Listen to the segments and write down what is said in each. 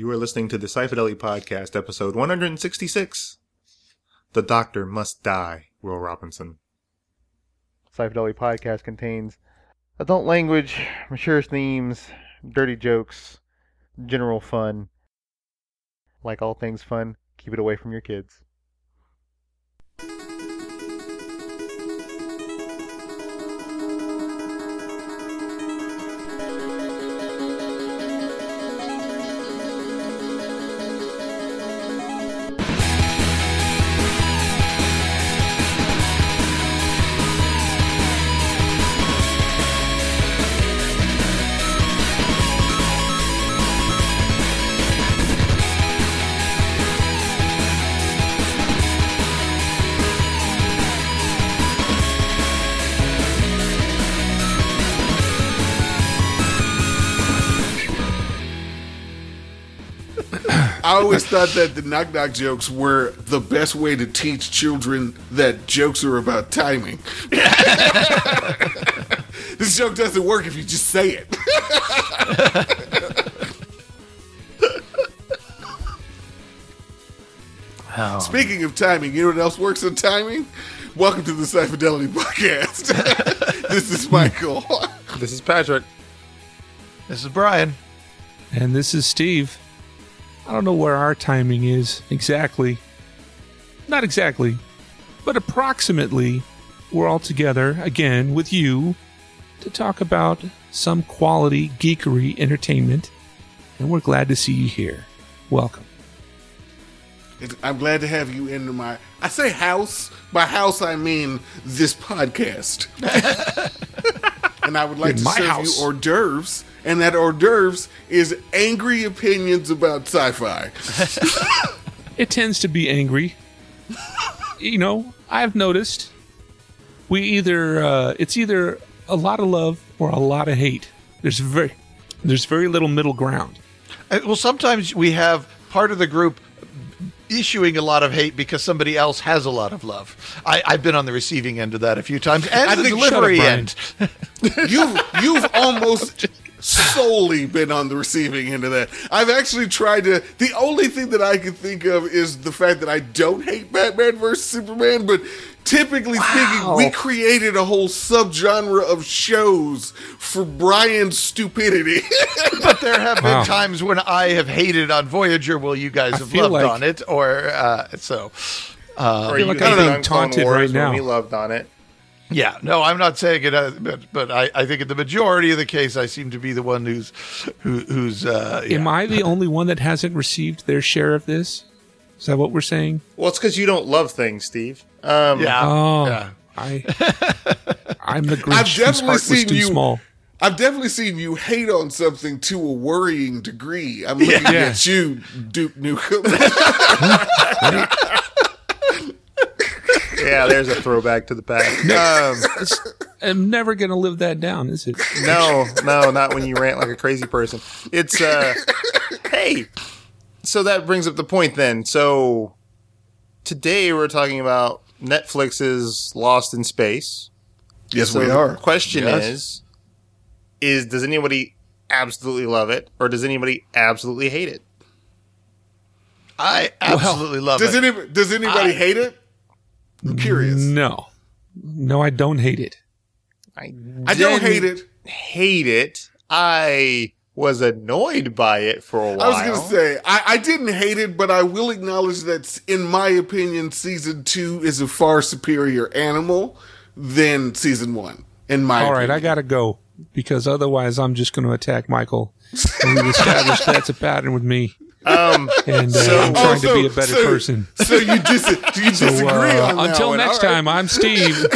You are listening to the Cyphedelli Podcast, episode 166. The Doctor Must Die, Will Robinson. Cyphedelli podcast contains adult language, mature themes, dirty jokes, general fun. Like all things fun, keep it away from your kids. I always thought that the knock knock jokes were the best way to teach children that jokes are about timing. this joke doesn't work if you just say it. Oh. Speaking of timing, you know what else works on timing? Welcome to the Cyphedelity Podcast. this is Michael. This is Patrick. This is Brian. And this is Steve. I don't know where our timing is exactly. Not exactly, but approximately. We're all together again with you to talk about some quality geekery entertainment. And we're glad to see you here. Welcome. I'm glad to have you into my. I say house. By house, I mean this podcast. and I would like In to serve house. you hors d'oeuvres. And that hors d'oeuvres is angry opinions about sci fi. It tends to be angry. you know, I've noticed we either uh, it's either a lot of love or a lot of hate. There's very there's very little middle ground. Uh, Well, sometimes we have part of the group issuing a lot of hate because somebody else has a lot of love. I, I've been on the receiving end of that a few times, and I the delivery up, end. You've, you've almost solely been on the receiving end of that. I've actually tried to. The only thing that I can think of is the fact that I don't hate Batman versus Superman, but typically speaking, we created a whole subgenre of shows for Brian's stupidity. But there have been Wow. times when I have hated on Voyager. Well, you guys have loved like- on it, or uh, so. or feel you like I'm being taunted Wars right now. We loved on it. Yeah, no, I'm not saying it, uh, but, but I, I think in the majority of the case, I seem to be the one who's who, who's. Uh, yeah. Am I the only one that hasn't received their share of this? Is that what we're saying? Well, it's because you don't love things, Steve. Um, Yeah, Oh, yeah. I, I'm the Grinch I've whose definitely heart was seen too you- small. I've definitely seen you hate on something to a worrying degree. I'm looking Yeah. at you, Duke Nukem. Yeah, there's a throwback to the past. Um, I'm never gonna live that down, is it? no, no, not when you rant like a crazy person. It's uh hey. So that brings up the point then. So today we're talking about Netflix's Lost in Space. yes, So we the are. question Yes. is is does anybody absolutely love it or does anybody absolutely hate it? I absolutely love Does it. any, does anybody I- hate it? I'm curious. No, no, I don't hate it. I, I don't hate it. Hate it. I was annoyed by it for a while. I was going to say, I, I didn't hate it, but I will acknowledge that, in my opinion, season two is a far superior animal than season one. In my All right, I gotta go because otherwise I'm just going to attack Michael. And we've established that's a pattern with me, um, and uh, So- I'm Oh, trying so- to be a better so- person. So you, dis- you So, disagree uh, on until one. next All right. time, I'm Steve.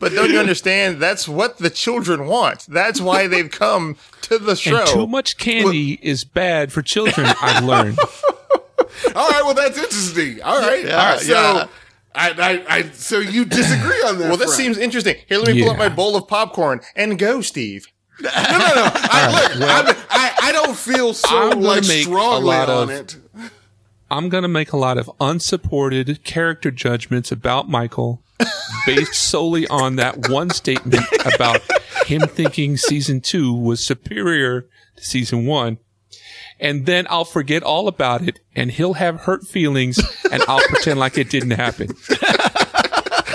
but don't you understand? That's what the children want. That's why they've come to the show. And too much candy is bad for children. I've learned. All right, well that's interesting. All right, Yeah, all right. So, yeah. I, I, I, so you disagree on that? well, this front. seems interesting. Here, let me pull up my bowl of popcorn and go, Steve. no, no, no. I, look, I'm- I, I don't feel so gonna like strongly lot on of- it. I'm going to make a lot of unsupported character judgments about Michael based solely on that one statement about him thinking season two was superior to season one. And then I'll forget all about it and he'll have hurt feelings and I'll pretend like it didn't happen.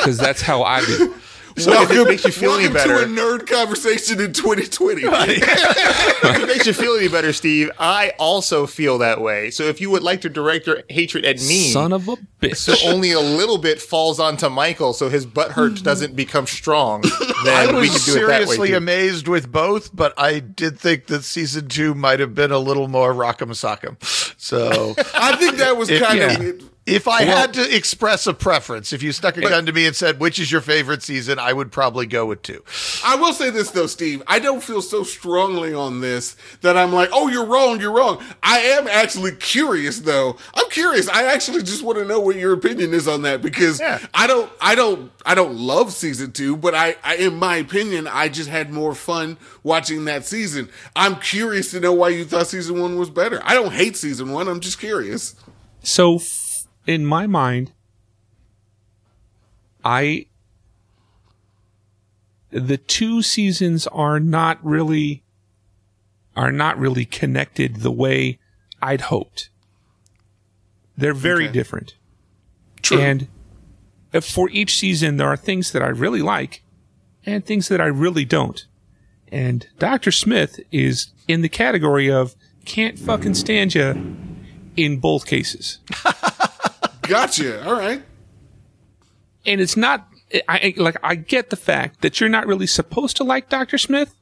Cause that's how I do. So if it makes you feel any welcome better, to a nerd conversation in 2020. if it makes you feel any better, Steve, I also feel that way. So if you would like to direct your hatred at me, Son of a bitch. so only a little bit falls onto Michael, so his butt hurt hmm. doesn't become strong, I then we was can do it that way. seriously amazed with both, but I did think that season two might have been a little more rock'em sock'em. So I think that was If- kind yeah. of. If I had to express a preference, if you stuck a gun to me and said which is your favorite season, I would probably go with two. I will say this though, Steve. I don't feel so strongly on this that I'm like, oh, you're wrong, you're wrong. I am actually curious though. I'm curious. I actually just want to know what your opinion is on that because Yeah. I don't, I don't, I don't love season two, but I, I, in my opinion, I just had more fun watching that season. I'm curious to know why you thought season one was better. I don't hate season one. I'm just curious. So, f- in my mind, I the two seasons are not really are not really connected the way I'd hoped. They're very Okay. different. True. And for each season, there are things that I really like and things that I really don't. And Dr. Smith is in the category of can't fucking stand you in both cases. Gotcha. All right. and it's not I like I get the fact that you're not really supposed to like Doctor Smith.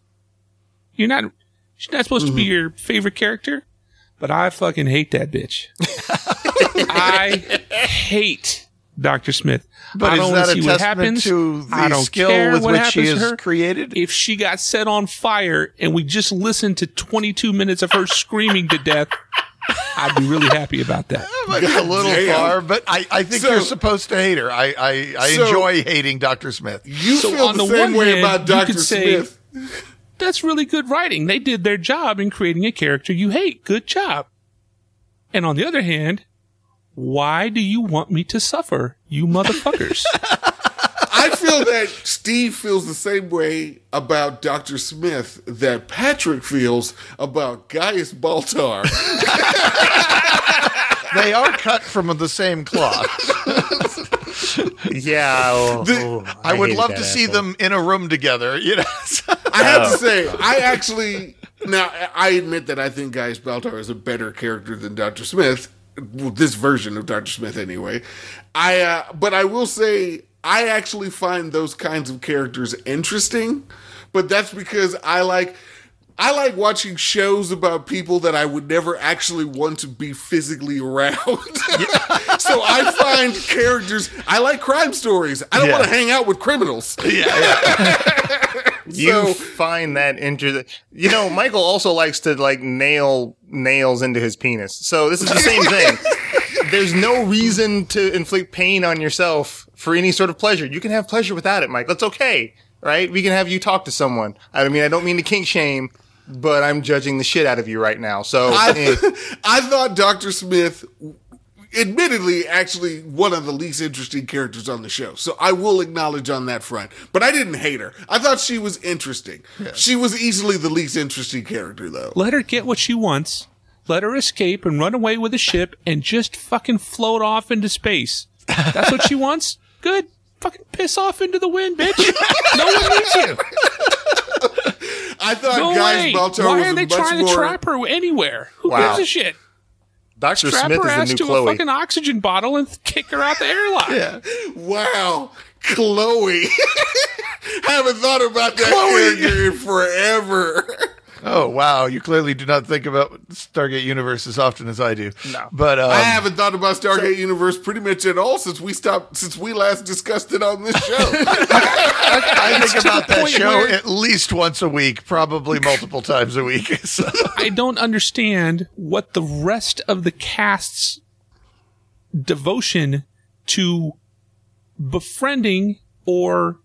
You're not she's not supposed to be mm-hmm. your favorite character, but I fucking hate that bitch. I hate Doctor Smith. But I is don't that wanna a what happens. to the I don't skill care with what which she is her. created? If she got set on fire and we just listened to 22 minutes of her screaming to death, I'd be really happy about that. Might be a little damn. far, but I, I think So- you're supposed to hate her. I, I, I So- enjoy hating Dr. Smith. You So feel on the, the same one way hand, about Dr. could say- Smith. that's really good writing. They did their job in creating a character you hate. Good job. And on the other hand, why do you want me to suffer, you motherfuckers? I feel that Steve feels the same way about Dr. Smith that Patrick feels about Gaius Baltar. They are cut from the same cloth. Yeah, oh, The- oh, I, would love that to see asshole. them in a room together. You know, I have Oh. to say, I actually now I admit that I think Gaius Baltar is a better character than Dr. Smith. Well, this version of Dr. Smith, anyway. I uh, but I will say I actually find those kinds of characters interesting, but that's because I like. I like watching shows about people that I would never actually want to be physically around. so I find characters. I like crime stories. I don't Yeah. want to hang out with criminals. Yeah. You So- find that interesting. You know, Michael also likes to like nail nails into his penis. So this is the same thing. There's no reason to inflict pain on yourself for any sort of pleasure. You can have pleasure without it, Mike. That's okay, right? We can have you talk to someone. I mean, I don't mean to kink shame, but I'm judging the shit out of you right now. So eh. I, I thought Dr. Smith, admittedly, actually one of the least interesting characters on the show. So I will acknowledge on that front. But I didn't hate her. I thought she was interesting. She was easily the least interesting character, though. Let her get what she wants. Let her escape and run away with a ship and just fucking float off into space. That's what she wants? Good. Fucking piss off into the wind, bitch. No one needs you. I thought No Gaius way. Baltar Why was are they much trying more. to trap her anywhere? Who Wow. gives a shit? Dr. Strap Smith her ass is the to new a fucking oxygen bottle and kick her out the airlock. yeah. Wow. Chloe. Haven't thought about that Chloe. character in forever. Oh wow! You clearly do not think about Stargate Universe as often as I do. No. but um, I haven't thought about Stargate Universe pretty much at all since we stopped since we last discussed it on this show. I think about that show where- at least once a week, probably multiple times a week. So, I don't understand what the rest of the cast's devotion to befriending or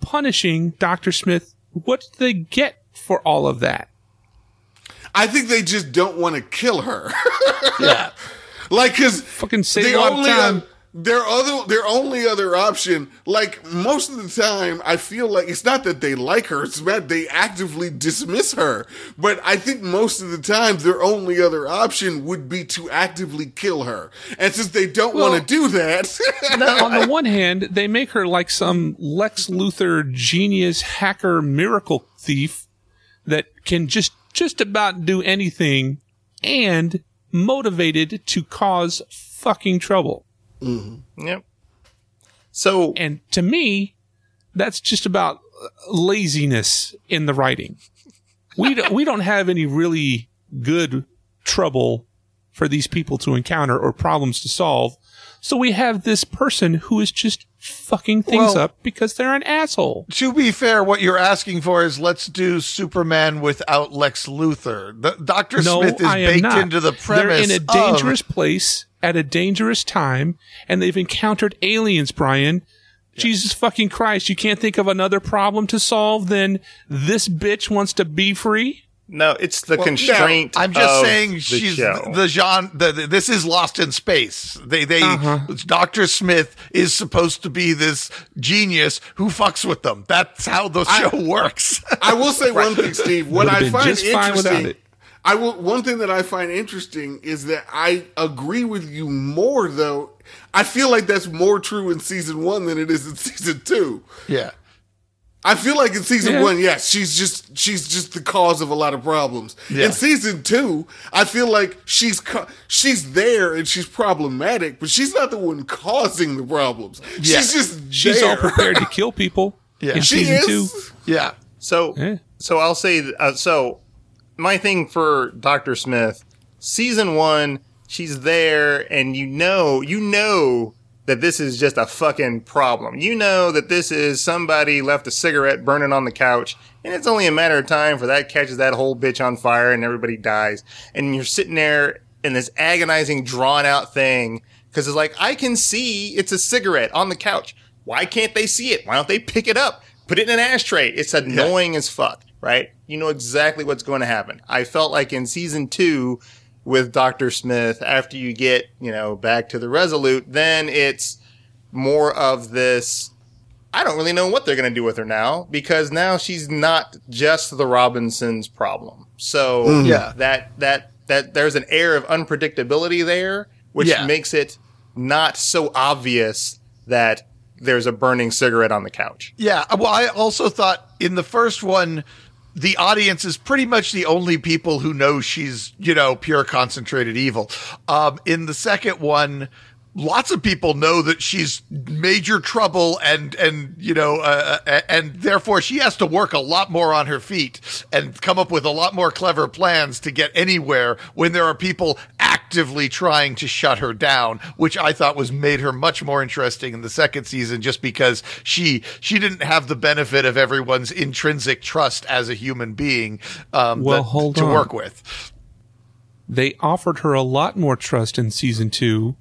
punishing Dr. Smith, what do they get for all of that? I think they just don't want to kill her. yeah, like, because Fucking save the a lot of only time. their other their only other option like most of the time i feel like it's not that they like her it's that they actively dismiss her but i think most of the time their only other option would be to actively kill her and since they don't Well- want to do that on the one hand, they make her like some Lex Luthor genius hacker miracle thief that can just just about do anything and motivated to cause fucking trouble. Mm-hmm. Yep. So And to me, that's just about laziness in the writing. We don't, we don't have any really good trouble for these people to encounter or problems to solve. So we have this person who is just fucking things Well- up because they're an asshole. To be fair, what you're asking for is let's do Superman without Lex Luthor. The, Dr. No, Smith is I am baked not. into the They're in a of- dangerous place at a dangerous time, and they've encountered aliens, Brian. Jesus fucking Christ, you can't think of another problem to solve than this bitch wants to be free? No, it's the Well, constraint. no, I'm just of saying the she's show. the genre. The, the- this is Lost in Space. They they Uh-huh. Doctor Smith is supposed to be this genius who fucks with them. That's how the show works. I will say one thing, Steve. What I find just fine without interesting. I will. One thing that I find interesting is that I agree with you more, though. I feel like that's more true in season one than it is in season two. yeah. I feel like in season Yeah. one, yes, she's just she's just the cause of a lot of problems. Yeah. In season two, I feel like she's she's there and she's problematic, but she's not the one causing the problems. Yeah. She's just She's there. all prepared to kill people Yeah. in she season is. two. Yeah. So, Yeah. so I'll say, uh, so my thing for Doctor Smith, season one, she's there, and you know, you know that this is just a fucking problem. You know that this is somebody left a cigarette burning on the couch, and it's only a matter of time for that catches that whole bitch on fire and everybody dies. And you're sitting there in this agonizing, drawn out thing because it's like I can see it's a cigarette on the couch. Why can't they see it? Why don't they pick it up? Put it in an ashtray. It's annoying as fuck, right? You know exactly what's going to happen. I felt like in season two with Dr. Smith, after you get, you know, back to the Resolute, then it's more of this. I don't really know what they're going to do with her now because now she's not just the Robinsons' problem. So mm-hmm. Yeah. that that that there's an air of unpredictability there, which Yeah. makes it not so obvious that there's a burning cigarette on the couch. Yeah. Well, I also thought in the first one, the audience is pretty much the only people who know she's, you know, pure concentrated evil. Um, in the second one, lots of people know that she's major trouble and and you know uh, uh, and therefore she has to work a lot more on her feet and come up with a lot more clever plans to get anywhere when there are people actively trying to shut her down which i thought was made her much more interesting in the second season just because she she didn't have the benefit of everyone's intrinsic trust as a human being um Well, that- hold to on. work with They offered her a lot more trust in season two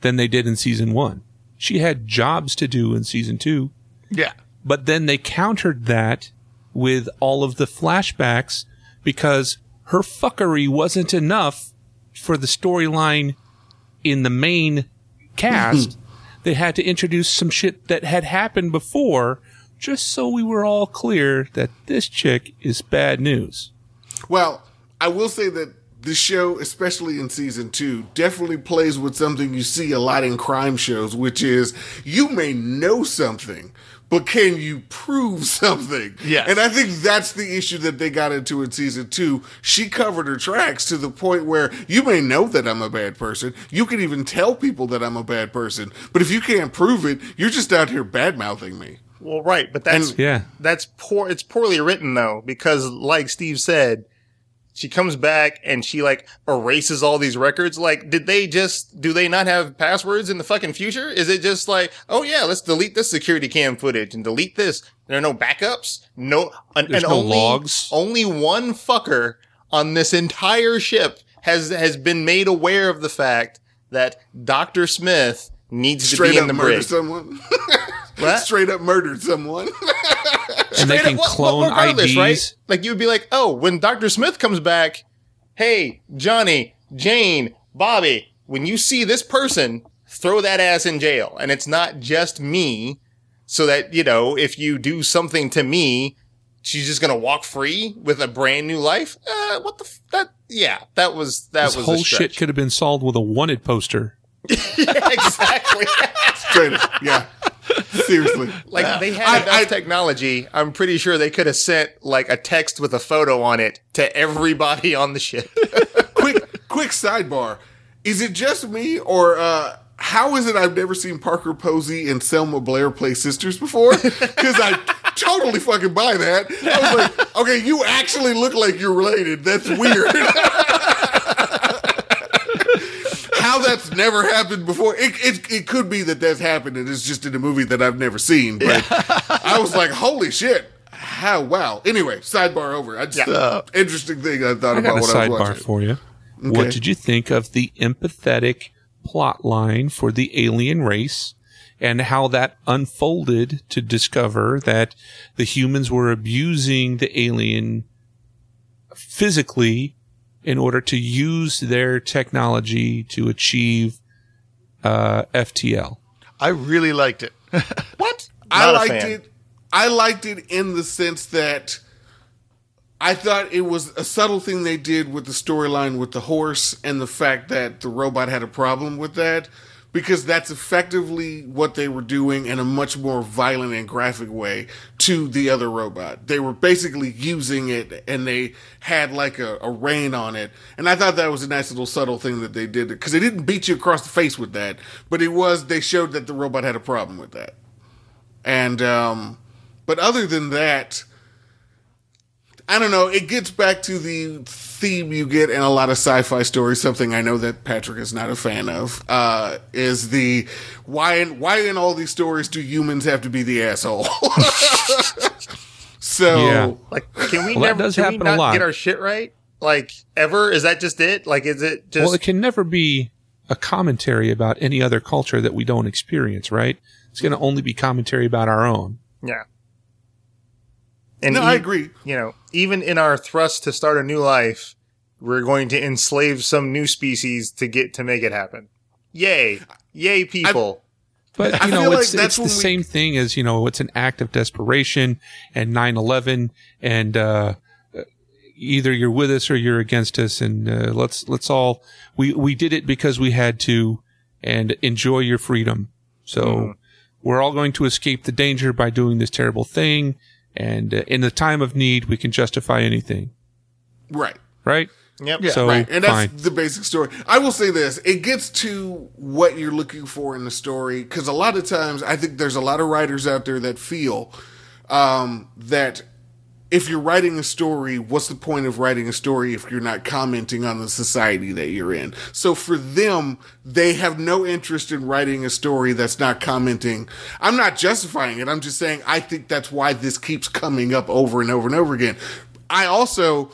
than they did in season one. She had jobs to do in season two, yeah but then they countered that with all of the flashbacks because her fuckery wasn't enough for the storyline in the main cast. they had to introduce some shit that had happened before just so we were all clear that this chick is bad news. Well, I will say that the show, especially in season two, definitely plays with something you see a lot in crime shows, which is you may know something, but can you prove something? Yes. And I think that's the issue that they got into in season two. She covered her tracks to the point where you may know that I'm a bad person. You can even tell people that I'm a bad person. But if you can't prove it, you're just out here bad mouthing me. Well, right, but that's And- Yeah. that's poor. It's poorly written though, because like Steve said, she comes back and she like erases all these records. Like, did they just do they not have passwords in the fucking future? Is it just like, oh yeah, let's delete this security cam footage and delete this? There are no backups, no, and, and no only logs. only one fucker on this entire ship has has been made aware of the fact that Doctor Smith needs to Straight be in up the murdered brig. someone. Straight up murdered someone. And they can up, clone well, IDs. right? Like you would be like, oh, when Dr. Smith comes back, hey, Johnny, Jane, Bobby, when you see this person, throw that ass in jail. And it's not just me, so that, you know, if you do something to me, she's just gonna walk free with a brand new life? Uh, what the, f- that, yeah, that was, that This was whole a shit could have been solved with a wanted poster. exactly. Straight up. Yeah. Seriously. Like they had I- enough I- technology. I'm pretty sure they could have sent like a text with a photo on it to everybody on the ship. quick quick sidebar. Is it just me or uh how is it I've never seen Parker Posey and Selma Blair play sisters before? Because I totally fucking buy that. I was like, okay, you actually look like you're related. That's weird. How that's never happened before. It, it, it could be that that's happened and it's just in a movie that I've never seen. But I was like, holy shit. How wow. Anyway, sidebar over. I just Yeah. interesting thing I thought I about got a what I was sidebar watching. for you. Okay. What did you think of the empathetic plot line for the alien race and how that unfolded to discover that the humans were abusing the alien physically in order to use their technology to achieve uh, FTL? I really liked it. what? I Not a liked it. I liked it in the sense that I thought it was a subtle thing they did with the storyline with the horse and the fact that the robot had a problem with that because that's effectively what they were doing in a much more violent and graphic way to the other robot. They were basically using it and they had like a, a rein on it. And I thought that was a nice little subtle thing that they did because they didn't beat you across the face with that, but it was, they showed that the robot had a problem with that. And um but other than that, I don't know, it gets back to the theme you get in a lot of sci-fi stories, something I know that Patrick is not a fan of, uh, is the why in why in all these stories do humans have to be the asshole? so Yeah. Like, can we Well, that never does can we happen a not lot. get our shit right? Like ever? Is that just it? Like, is it just? well, it can never be a commentary about any other culture that we don't experience, right? It's going to only be commentary about our own. yeah. And No, e- I agree. You know, even in our thrust to start a new life, we're going to enslave some new species to get to make it happen. Yay! Yay, people! But I you know, feel like it's the we- same thing as you know, it's an act of desperation and 9/11, and uh, either you're with us or you're against us, and uh, let's let's all we we did it because we had to, and enjoy your freedom. So Mm-hmm. we're all going to escape the danger by doing this terrible thing, and uh, in the time of need, we can justify anything, right. right? Yep. so right. And that's fine. the basic story. I will say this it gets to what you're looking for in the story because a lot of times I think there's a lot of writers out there that feel um, that if you're writing a story, what's the point of writing a story if you're not commenting on the society that you're in? So for them, they have no interest in writing a story that's not commenting. I'm not justifying it. I'm just saying I think that's why this keeps coming up over and over and over again. I also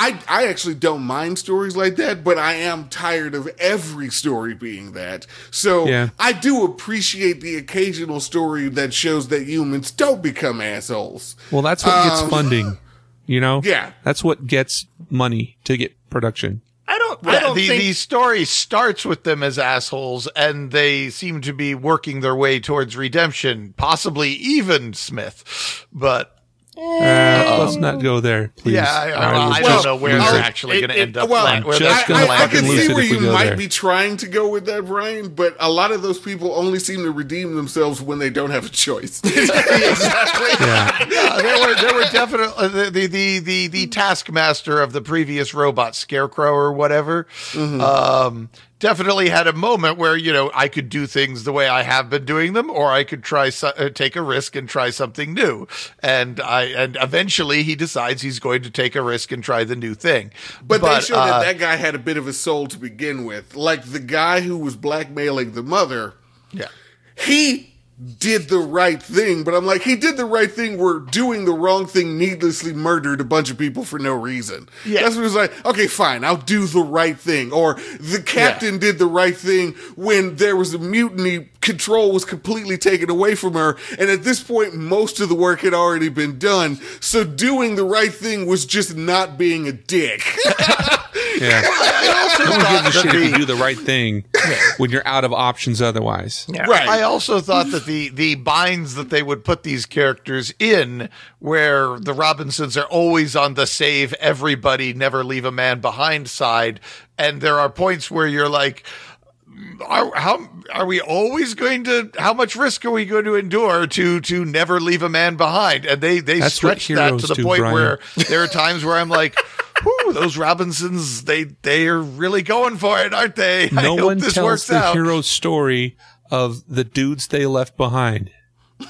I I actually don't mind stories like that, but I am tired of every story being that. So Yeah. I do appreciate the occasional story that shows that humans don't become assholes. Well, that's what gets Um, funding. You know, Yeah. that's what gets money to get production. I don't. I Yeah, don't the, think. the story starts with them as assholes, and they seem to be working their way towards redemption, possibly even Smith. But Uh, let's not go there, please. yeah, I, I, will I don't know where lose they're actually going to end up. well, land- where just they're gonna I, I, I can see where you might there. be trying to go with that, Brian, but a lot of those people only seem to redeem themselves when they don't have a choice. exactly. Yeah. Uh, there were there were definitely uh, the, the the the the taskmaster of the previous robot scarecrow or whatever um definitely had a moment where you know I could do things the way I have been doing them or I could try so- uh, take a risk and try something new. And I and eventually he decides he's going to take a risk and try the new thing. But, they showed uh, that that guy had a bit of a soul to begin with. Like the guy who was blackmailing the mother, yeah. he did the right thing, but I'm like, he did the right thing. We're doing the wrong thing, needlessly murdered a bunch of people for no reason. Yeah. That's what it was like, okay, fine, I'll do the right thing. Or the captain did the right thing when there was a mutiny, control was completely taken away from her. And at this point, most of the work had already been done. So doing the right thing was just not being a dick. Yeah. no one gives a shit if you do the right thing when you're out of options otherwise. Right. I also thought that the the binds that they would put these characters in, where the Robinsons are always on the save everybody, never leave a man behind side, and there are points where you're like. Are, how are we always going to? How much risk are we going to endure to to never leave a man behind? And they they That's stretch that to the do, point Brian. where there are times where I'm like, "Whew, those Robinsons they they are really going for it, aren't they?" I No hope one this tells works the out. hero's story of the dudes they left behind.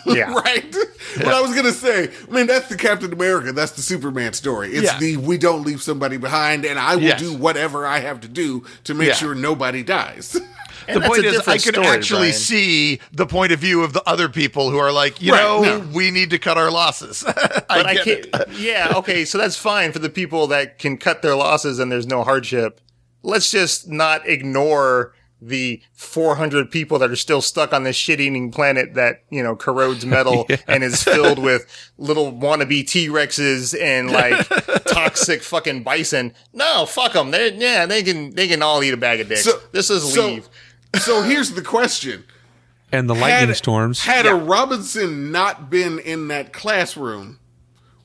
Yeah. Right. What I was gonna say. I mean, that's the Captain America. That's the Superman story. It's Yeah. the we don't leave somebody behind, and I will Yes. do whatever I have to do to make Yeah. sure nobody dies. And the point is, I can story, actually Brian. see the point of view of the other people who are like, you Right, know, no. we need to cut our losses. But I, can't. yeah, okay, so that's fine for the people that can cut their losses and there's no hardship. Let's just not ignore the 400 people that are still stuck on this shit-eating planet that you know corrodes metal and is filled with little wannabe T-Rexes and like toxic fucking bison. No, fuck them. They yeah, they can they can all eat a bag of dicks. So- this is so- leave. So here's the question: And the lightning had, storms. Had a Robinson not been in that classroom,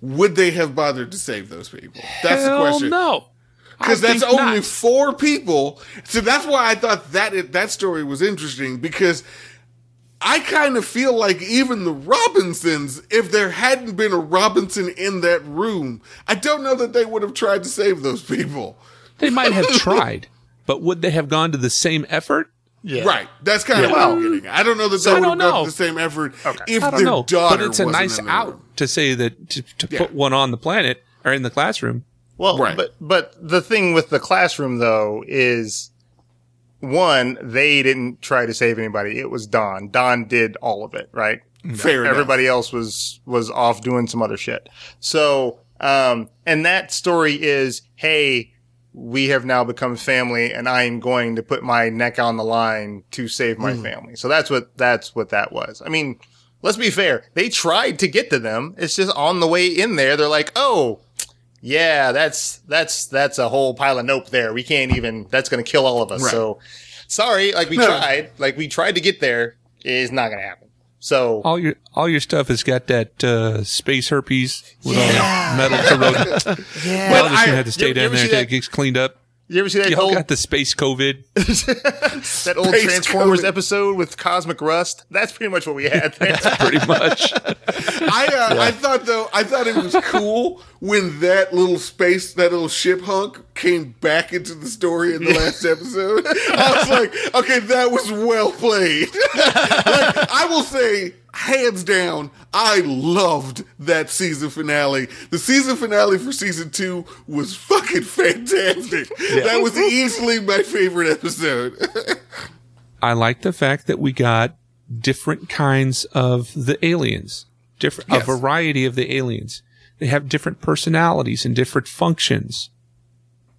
would they have bothered to save those people? That's the question. no. because that's only not. four people. So that's why I thought that that story was interesting because I kind of feel like even the Robinsons, if there hadn't been a Robinson in that room, I don't know that they would have tried to save those people. They might have tried, but would they have gone to the same effort? Yeah. Right. That's kind of what I'm getting. at. I don't know that they would don't have gone the same effort if I their don't know. daughter But it's a wasn't nice out room. to say that to, to Yeah. put one on the planet or in the classroom. Well, Right. but but the thing with the classroom though is one, they didn't try to save anybody. It was Don. Don did all of it, right? Fair enough. Everybody else was was off doing some other shit. So, um, and that story is, hey, we have now become family, and I am going to put my neck on the line to save my mm-hmm. family. So that's what that's what that was. I mean, let's be fair. They tried to get to them. It's just on the way in there. They're like, oh, yeah, that's that's that's a whole pile of nope there. We can't even. That's going to kill all of us. Right. So sorry. Like we No. tried. Like we tried to get there. It's not going to happen. So All your all your stuff has got that uh, space herpes with all the metal corroded. yeah, Well, just gonna have to stay you, you down ever there see until it gets cleaned up. you ever see that Y'all old got the space COVID. that old Space Transformers COVID. episode with Cosmic Rust? That's pretty much what we had there. pretty much. I uh, I thought though I thought it was cool when that little space that little ship hunk came back into the story in the last episode. I was like, okay, that was well played. like, I will say, hands down, I loved that season finale. The season finale for season two was fucking fantastic. That was easily my favorite episode. I like the fact that we got different kinds of the aliens, different Yes. a variety of the aliens. They have different personalities and different functions.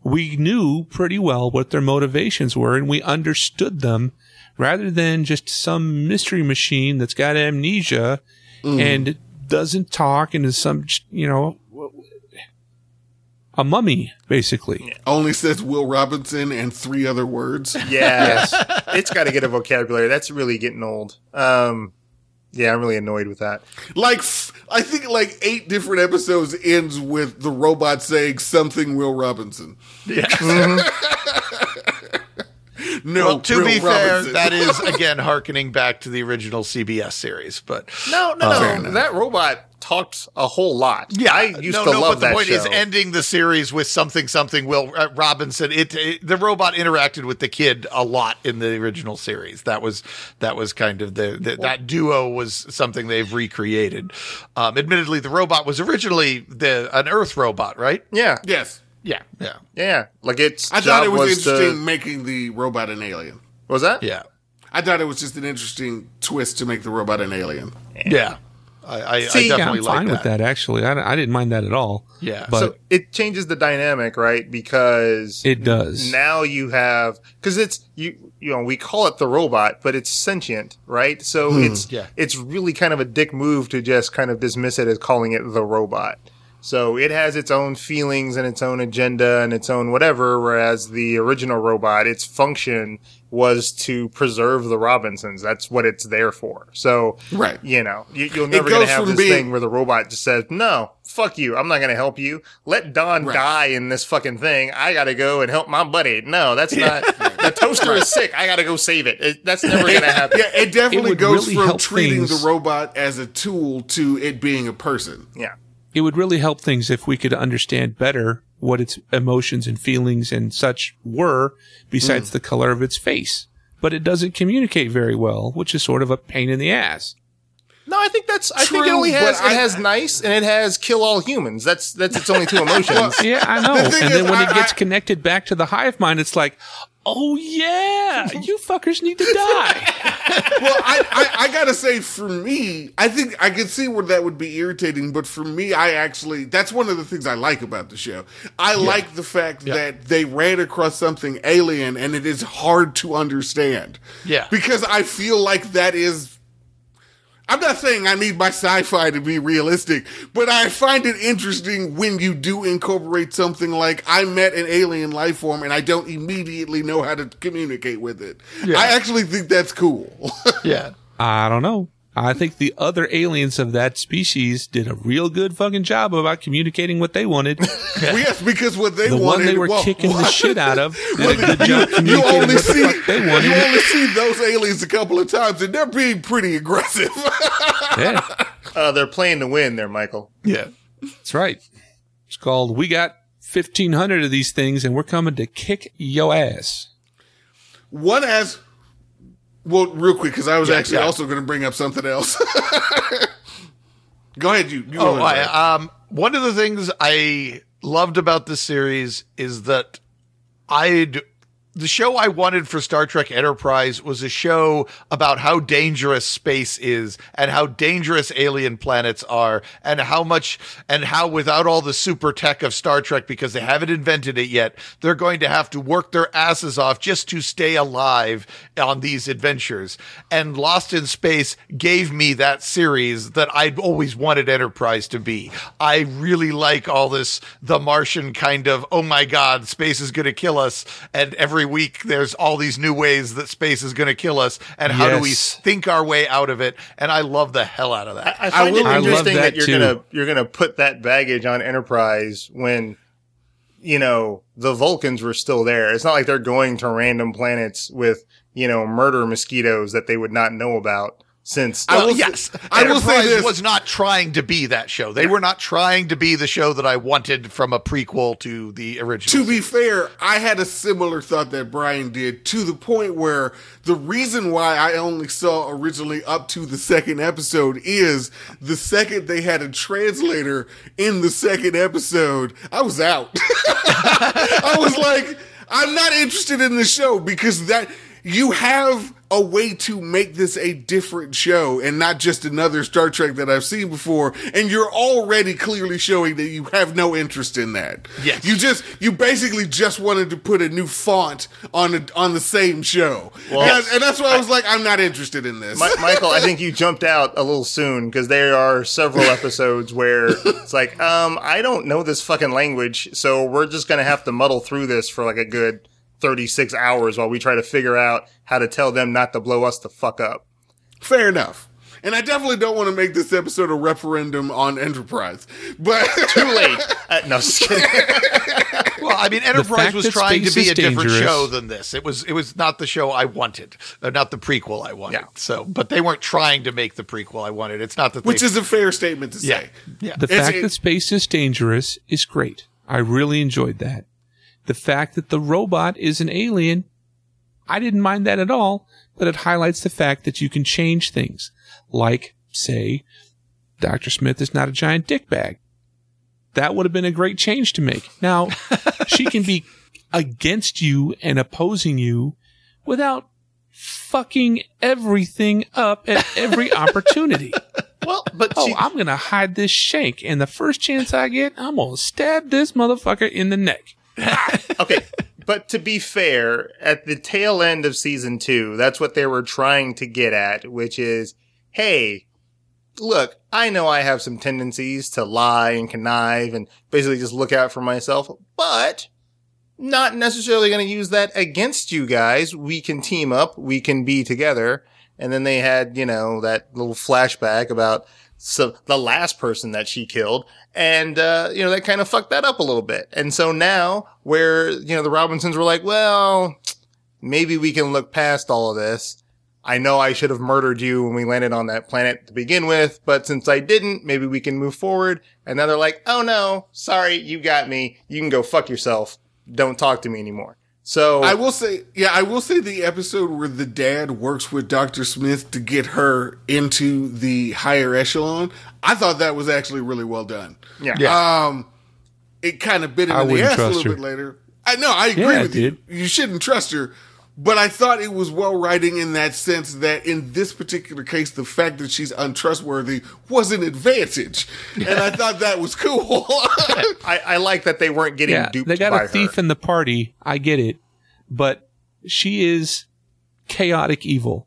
We knew pretty well what their motivations were and we understood them rather than just some mystery machine that's got amnesia and doesn't talk and is some, you know, a mummy, basically. Only says Will Robinson and three other words. Yeah, it's got to get a vocabulary. That's really getting old. Um, yeah, I'm really annoyed with that. like f- I think like eight different episodes ends with the robot saying something Will Robinson. Yeah. Mm-hmm. no, Well, to Will be fair, that is again harkening back to the original CBS series. But No, no, um, no. That robot talked a whole lot. Yeah, I used no, to no, love but the point show. is ending the series with something something Will uh, Robinson. It, it the robot interacted with the kid a lot in the original series. That was that was kind of the, the that duo was something they've recreated. Um, admittedly, the robot was originally the an Earth robot, right? yeah, yes. Yeah, yeah, yeah. Like it's. I thought it was, to- interesting making the robot an alien. was that? yeah, I thought it was just an interesting twist to make the robot an alien. yeah. I, I, See, I Yeah, definitely I'm like fine that. with that. Actually, I, I didn't mind that at all. Yeah. but so it changes the dynamic, right? Because it does. now you have because it's you you know we call it the robot, but it's sentient, right? So hmm. it's Yeah. it's really kind of a dick move to just kind of dismiss it as calling it the robot. So it has its own feelings and its own agenda and its own whatever, whereas the original robot, its function was to preserve the Robinsons. That's what it's there for. So, Right. you know, you, you're never going to have from this being- thing where the robot just says, no, fuck you. I'm not going to help you. Let Don Right. die in this fucking thing. I got to go and help my buddy. No, that's not, the toaster is sick. I got to go save it. it. That's never going to happen. Yeah, it definitely would goes really from treating things. the robot as a tool to it being a person. Yeah. It would really help things if we could understand better what its emotions and feelings and such were besides mm. the color of its face. But it doesn't communicate very well, which is sort of a pain in the ass. No, I think that's. I think it only has. but It I- has nice and it has kill all humans. That's that's its only two emotions. Yeah, I know. The And then is, when it gets I- connected back to the hive mind, it's like, oh yeah, you fuckers need to die. well, I, I, I gotta say, for me, I think I can see where that would be irritating, but for me, I actually, that's one of the things I like about the show. I like the fact that they ran across something alien and it is hard to understand. Yeah. Because I feel like that is. I'm not saying I need my sci-fi to be realistic, but I find it interesting when you do incorporate something like I met an alien life form and I don't immediately know how to communicate with it. I actually think that's cool. Yeah. I don't know. I think the other aliens of that species did a real good fucking job about communicating what they wanted. Yes, because what they The wanted, one they were well, kicking the shit out of did a good job you only what the see fuck they you only see those aliens a couple of times, and they're being pretty aggressive. Yeah, Uh, they're playing to win there, Michael. Yeah. that's right. It's called We Got 1,500 of these things and we're coming to kick your ass. One as well, real quick, because I was actually yeah. also going to bring up something else. Go ahead, you. you Oh, go ahead. I, um, one of the things I loved about this series is that I'd the show I wanted for Star Trek Enterprise was a show about how dangerous space is and how dangerous alien planets are and how much and how without all the super tech of Star Trek because they haven't invented it yet, they're going to have to work their asses off just to stay alive on these adventures. And Lost in Space gave me that series that I'd always wanted Enterprise to be. I really like all this The Martian kind of, oh my God, space is going to kill us. And every week there's all these new ways that space is going to kill us. And how do we think our way out of it? And I love the hell out of that. I find will- it interesting that that, you're too. gonna you're gonna put that baggage on Enterprise when you know the Vulcans were still there. It's not like they're going to random planets with you know murder mosquitoes that they would not know about. Since I Well, will say- yes, I will say this. was not trying to be that show. They were not trying to be the show that I wanted from a prequel to the original. to be fair, I had a similar thought that Brian did to the point where the reason why I only saw originally up to the second episode is the second they had a translator in the second episode, I was out. I was like, I'm not interested in the show because that you have a way to make this a different show and not just another Star Trek that I've seen before. And you're already clearly showing that you have no interest in that. Yes. You just, you basically just wanted to put a new font on a, on the same show. Well- and, that's- and that's why I was like, I'm not interested in this. Mi- Michael, I think you jumped out a little soon because there are several episodes where it's like, um, I don't know this fucking language, so we're just gonna have to muddle through this for like a good thirty-six hours while we try to figure out how to tell them not to blow us the fuck up. Fair enough. And I definitely don't want to make this episode a referendum on Enterprise. But Too late. Uh, no, just kidding. Well, I mean, Enterprise was trying to be is a different dangerous- show than this. It was it was not the show I wanted, uh, not the prequel I wanted. Yeah. So, but they weren't trying to make the prequel I wanted. It's not that which they, is a fair statement to yeah, say. yeah. The It's- fact it- that space is dangerous is great. I really enjoyed that. The fact that the robot is an alien, I didn't mind that at all, but it highlights the fact that you can change things. Like, say, Dr. Smith is not a giant dick bag. That would have been a great change to make. Now, she can be against you and opposing you without fucking everything up at every opportunity. well, but Oh, she, I'm gonna hide this shank, and the first chance I get, I'm gonna stab this motherfucker in the neck. okay. But to be fair, at the tail end of season two, that's what they were trying to get at, which is, hey, look, I know I have some tendencies to lie and connive and basically just look out for myself, but not necessarily going to use that against you guys. We can team up. We can be together. And then they had, you know, that little flashback about so the last person that she killed. And, uh, you know, that kind of fucked that up a little bit. And so now where, you know, the Robinsons were like, well, maybe we can look past all of this. I know I should have murdered you when we landed on that planet to begin with, but since I didn't, maybe we can move forward. And now they're like, oh no, sorry, you got me. You can go fuck yourself. Don't talk to me anymore. So I will say, yeah, I will say the episode where the dad works with Dr. Smith to get her into the higher echelon, I thought that was actually really well done. yeah. Um, it kind of bit him I in the ass a little her. bit later. I know, I agree Yeah, I with you. You shouldn't trust her. But I thought it was well writing in that sense that in this particular case, the fact that she's untrustworthy was an advantage. And I thought that was cool. I, I like that they weren't getting Yeah, duped they got by a thief her. in the party. I get it, but she is chaotic evil.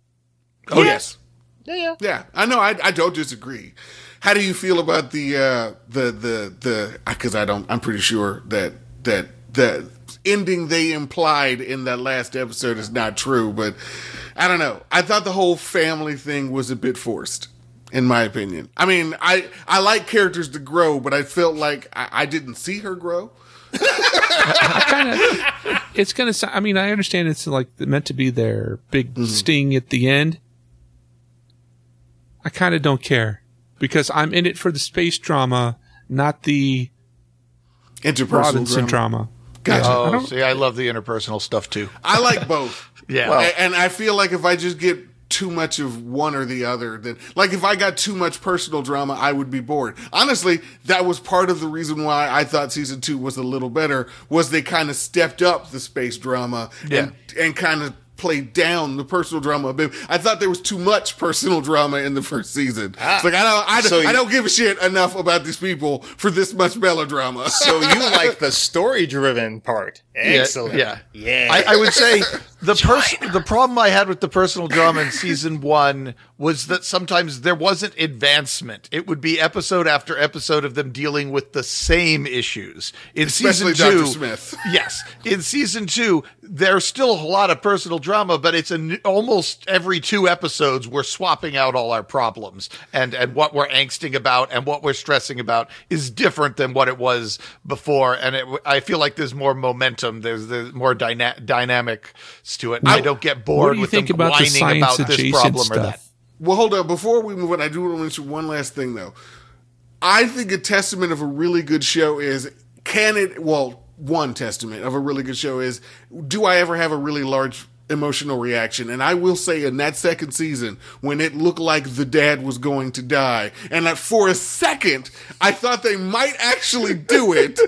oh, yes. yeah, yeah. Yeah, I know. I, I don't disagree. How do you feel about the uh, the the the? Because I don't. I'm pretty sure that that the ending they implied in that last episode is not true. But I don't know. I thought the whole family thing was a bit forced, in my opinion. I mean, I I like characters to grow, but I felt like I, I didn't see her grow. kind of it's gonna i mean i understand it's like meant to be their big Mm-hmm. sting at the end i kind of don't care because i'm in it for the space drama not the Interpersonal robinson drama. drama Gotcha. Oh, see, I love the interpersonal stuff too. I like both. Yeah. A- and I feel like if I just get too much of one or the other, then like if I got too much personal drama, I would be bored. Honestly, that was part of the reason why I thought season two was a little better. Was they kind of stepped up the space drama and and kind of played down the personal drama a bit. I thought there was too much personal drama in the first season. Ah. it's like I don't, I, don't- so I don't give a shit enough about these people for this much melodrama. So you like the story driven part. Excellent. Yeah. Yeah. I, I would say the pers- the problem I had with the personal drama in season one was that sometimes there wasn't advancement. It would be episode after episode of them dealing with the same issues. In Especially season Dr. two, Smith. yes, in season two, there's still a lot of personal drama, but it's an, almost every two episodes we're swapping out all our problems and and what we're angsting about and what we're stressing about is different than what it was before. And it, I feel like there's more momentum. There's there's more dyna- dynamics to it. I, don't get bored what do you with think them about the whining science about this adjacent problem or that. stuff Well, hold on. Before we move on, I do want to mention one last thing, though. I think a testament of a really good show is can it, well, one testament of a really good show is do I ever have a really large emotional reaction? And I will say in that second season, when it looked like the dad was going to die, and that for a second, I thought they might actually do it,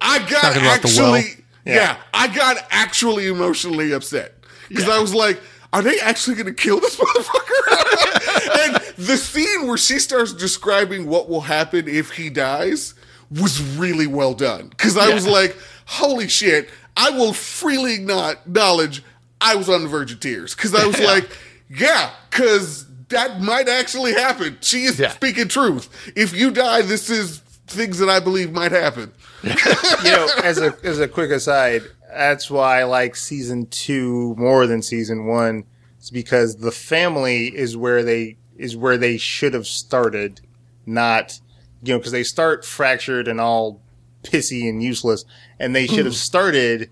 I got actually. the well. Actually, yeah. I got actually emotionally upset. Because I was like, are they actually going to kill this motherfucker? and the scene where she starts describing what will happen if he dies was really well done. Because I was like, holy shit, I will freely acknow- acknowledge I was on the verge of tears. Because I was like, yeah, because that might actually happen. She is Yeah. speaking truth. If you die, this is things that I believe might happen. you know, as a as a quick aside, that's why I like season two more than season one. It's because the family is where they is where they should have started, not you know, because they start fractured and all pissy and useless, and they should have hmm. started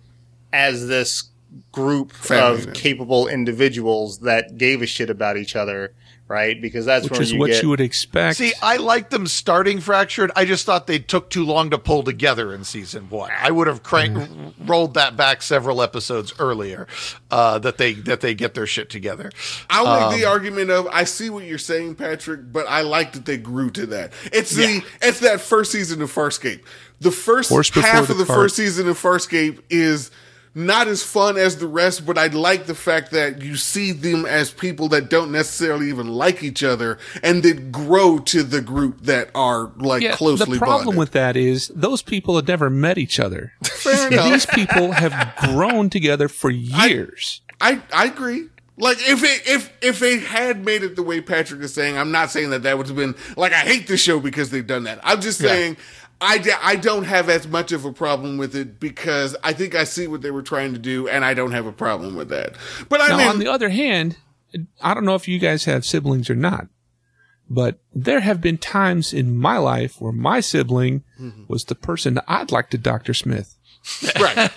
as this group Family, of yeah. capable individuals that gave a shit about each other, right? Because that's which where is you what get, you would expect See, I like them starting fractured. I just thought they took too long to pull together in season one. I would have crank, rolled that back several episodes earlier. Uh, that they that they get their shit together. I'll Um, make the argument of I see what you're saying, Patrick, but I like that they grew to that. It's the it's that first season of Farscape. The first Horse half the of the cart. first season of Farscape is not as fun as the rest, but I like the fact that you see them as people that don't necessarily even like each other and that grow to the group that are like yeah, closely the problem bonded. with that is those people had never met each other. Fair. These people have grown together for years. I I agree. Like if it if if they had made it the way Patrick is saying, I'm not saying that that would have been like I hate the show because they've done that. I'm just saying I d- I don't have as much of a problem with it because I think I see what they were trying to do and I don't have a problem with that. But I Now, mean, on the other hand, I don't know if you guys have siblings or not, but there have been times in my life where my sibling Mm-hmm. was the person that I'd like to Dr. Smith. right.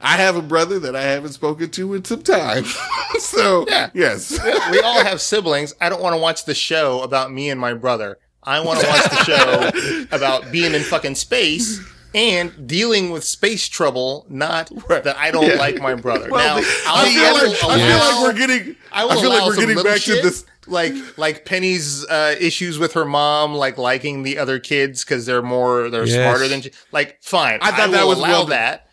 I have a brother that I haven't spoken to in some time. so Yeah. yes. we all have siblings. I don't want to watch the show about me and my brother. I want to watch the show about being in fucking space and dealing with space trouble. Not that I don't like my brother. now, the- I'll, I feel like will I feel like we're getting I will feel like we're getting back shit, to this like like Penny's uh, issues with her mom, like liking the other kids because they're more they're Yes. smarter than she. Like, fine, I thought that will was allow well done. that.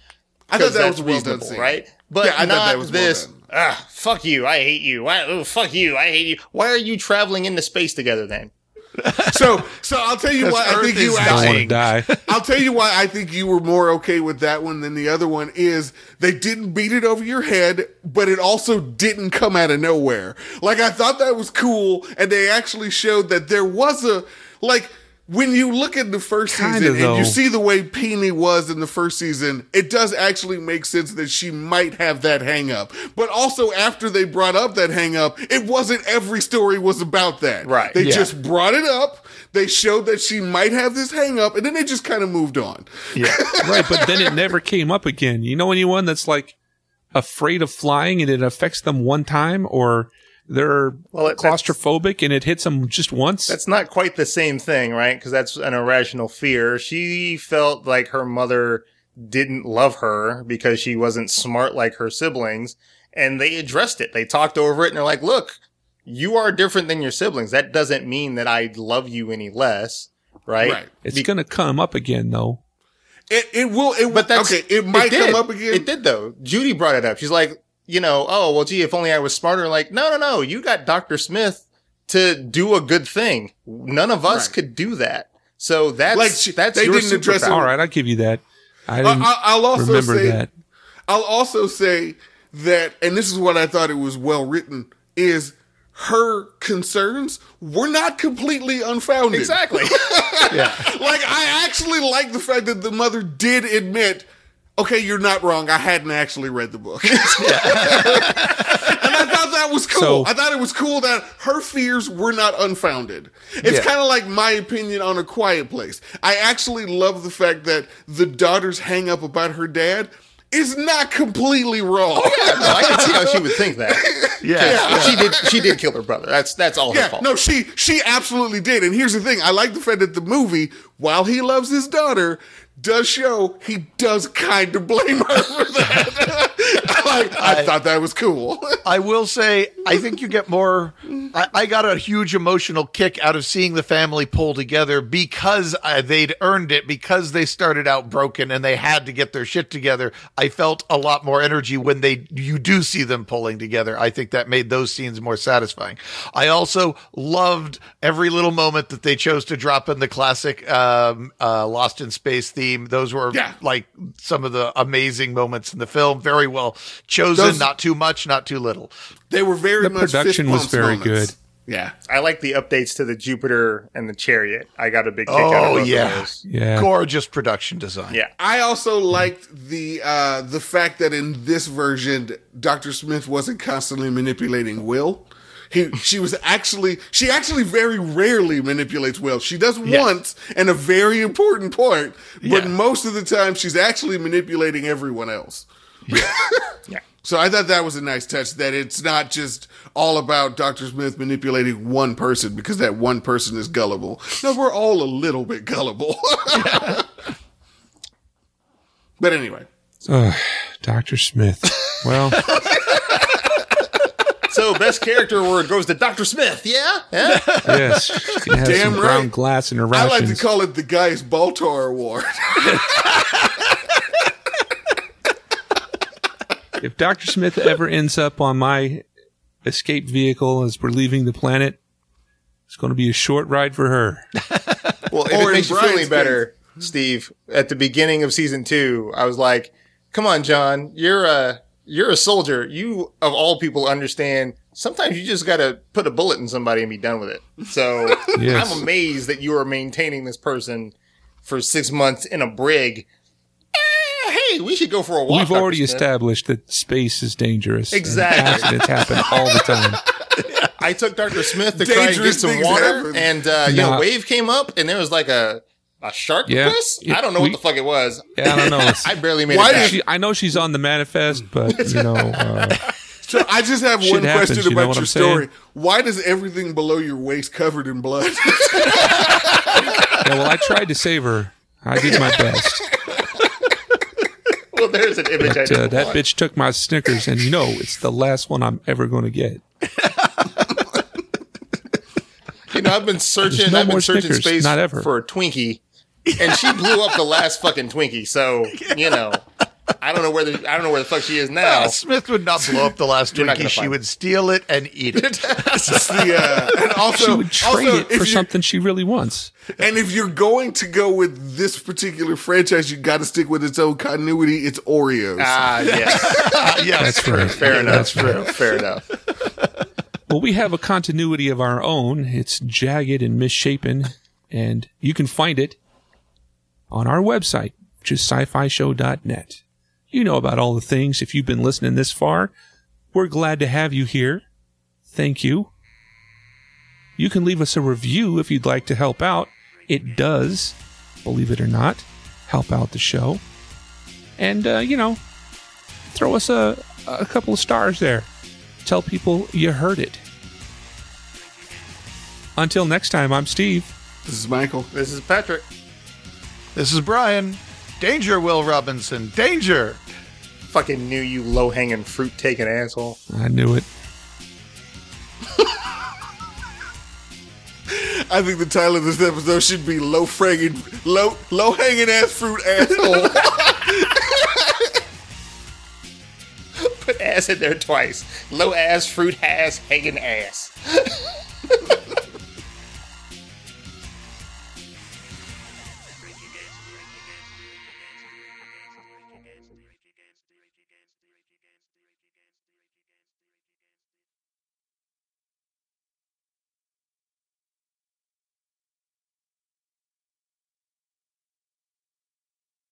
I thought that was a well done reasonable, right? But Yeah, I thought not that was this. done. Ah, fuck you! I hate you. Why, oh, fuck you! I hate you. Why are you traveling into space together then? So so I'll tell you why I think you actually die. I'll tell you why I think you were more okay with that one than the other one is they didn't beat it over your head, but it also didn't come out of nowhere. Like I thought that was cool, and they actually showed that there was a like when you look at the first Kinda, season and you see the way Penny was in the first season, it does actually make sense that she might have that hang up. But also after they brought up that hang up, it wasn't every story was about that. Right. They Yeah. just brought it up. They showed that she might have this hang up, and then they just kind of moved on. Yeah. right, but then it never came up again. You know anyone that's like afraid of flying and it affects them one time or they're Well, it- claustrophobic and it hits them just once? That's not quite the same thing, right? Because that's an irrational fear. She felt like her mother didn't love her because she wasn't smart like her siblings, and they addressed it. They talked over it, and they're like, "Look, you are different than your siblings. That doesn't mean that I love you any less." Right? Right. it's Be- going to come up again though. It it will. It, But that's okay. It might did. come up again. It did though. Judy brought it up. She's like, you know, oh well, gee, if only I was smarter. Like, no, no, no. You got Doctor Smith to do a good thing. None of us Right. could do that. So that's Like, that's they your didn't address it- All right, I'll give you that. I I, didn't I- I'll also remember say. that. I'll also say that, and this is what I thought it was well written. Is her concerns were not completely unfounded. Exactly. yeah. like I actually like the fact that the mother did admit, okay, you're not wrong. I hadn't actually read the book. and I thought that was cool. So- I thought it was cool that her fears were not unfounded. It's Yeah. kind of like my opinion on a quiet place. I actually love the fact that the daughter's hang up about her dad is not completely wrong. Oh, no, I can see how she would think that. Yeah. She did. She did kill her brother. That's that's all her Yeah, fault. no, she she absolutely did. And here's the thing: I like the fact that the movie, while he loves his daughter, does show he does kind of blame her for that. like, I, thought that was cool. I will say, I think you get more. I, I got a huge emotional kick out of seeing the family pull together because uh, they'd earned it, because they started out broken and they had to get their shit together. I felt a lot more energy when they you do see them pulling together. I think that made those scenes more satisfying. I also loved every little moment that they chose to drop in the classic um, uh, Lost in Space theme. Those were Yeah. like some of the amazing moments in the film. Very well chosen. Those- not too much, not too little. They were very The much production was very moments. good. Yeah, I like the updates to the Jupiter and the Chariot. I got a big kick out of Oh both yeah, of those. Yeah. gorgeous production design. Yeah. I also liked the uh, the fact that in this version, Doctor Smith wasn't constantly manipulating Will. He, she was actually, she actually very rarely manipulates Will. She does once and a very important part, but Yeah. most of the time she's actually manipulating everyone else. Yeah. So I thought that was a nice touch that it's not just all about Dr. Smith manipulating one person because that one person is gullible. No, we're all a little bit gullible. but anyway, Ugh, Dr. Smith. Well, So best character award goes to Doctor Smith. Yeah. Yeah. yes. She can have Damn some brown right. glass in her I like to call it the Gaius Baltar Award. If Dr. Smith ever ends up on my escape vehicle as we're leaving the planet, it's going to be a short ride for her. Well, if Or it in makes you feel any Brian's better, Steve, at the beginning of season two, I was like, "Come on, John, you're a, you're a soldier. You, of all people, understand sometimes you just got to put a bullet in somebody and be done with it. So Yes. I'm amazed that you are maintaining this person for six months in a brig. Hey, we should go for a walk. We've Dr. already Smith. established that space is dangerous. Exactly. accidents happen all the time. I took Dr. Smith to try and get some water, happen. and uh, you know, wave came up, and there was like a a shark Yeah. piss. Yeah, I don't know we- what the fuck it was. Yeah, I don't know. I barely made Why it back. did she, I know she's on the manifest, but you know, uh, So I just have Shit one happens, question you know about your I'm saying? story. Why does everything below your waist covered in blood? yeah. Well, I tried to save her. I did my best. Well, there's an image I But, uh, that want. bitch took my Snickers, and you know, it's the last one I'm ever going to get. You know, I've been searching. No I've been searching Snickers, space not ever. for a Twinkie, and she blew up the last fucking Twinkie. So you know, I don't know where the I don't know where the fuck she is now. Uh, Smith would not blow up the last You're not Twinkie. gonna She find would steal it and eat it. It's the, uh, and also, She would trade also, it if for you- something she really wants. And if you're going to go with this particular franchise, you got to stick with its own continuity. It's Oreos. Ah, yes, Uh, yes. That's right. fair enough. That's right. Fair enough. Well, we have a continuity of our own. It's jagged and misshapen, and you can find it on our website, which is sci-fi show.net. You know about all the things. If you've been listening this far, we're glad to have you here. Thank you. You can leave us a review if you'd like to help out. It does, believe it or not, help out the show. And, uh, you know, throw us a, a couple of stars there. Tell people you heard it. Until next time, I'm Steve. This is Michael. This is Patrick. This is Brian. Danger, Will Robinson. Danger. Fucking knew you low hanging fruit taking asshole. I knew it. I think the title of this episode should be "Low Fragging, Low Low Hanging Ass Fruit Asshole." Put ass in there twice. Low ass fruit has hanging ass.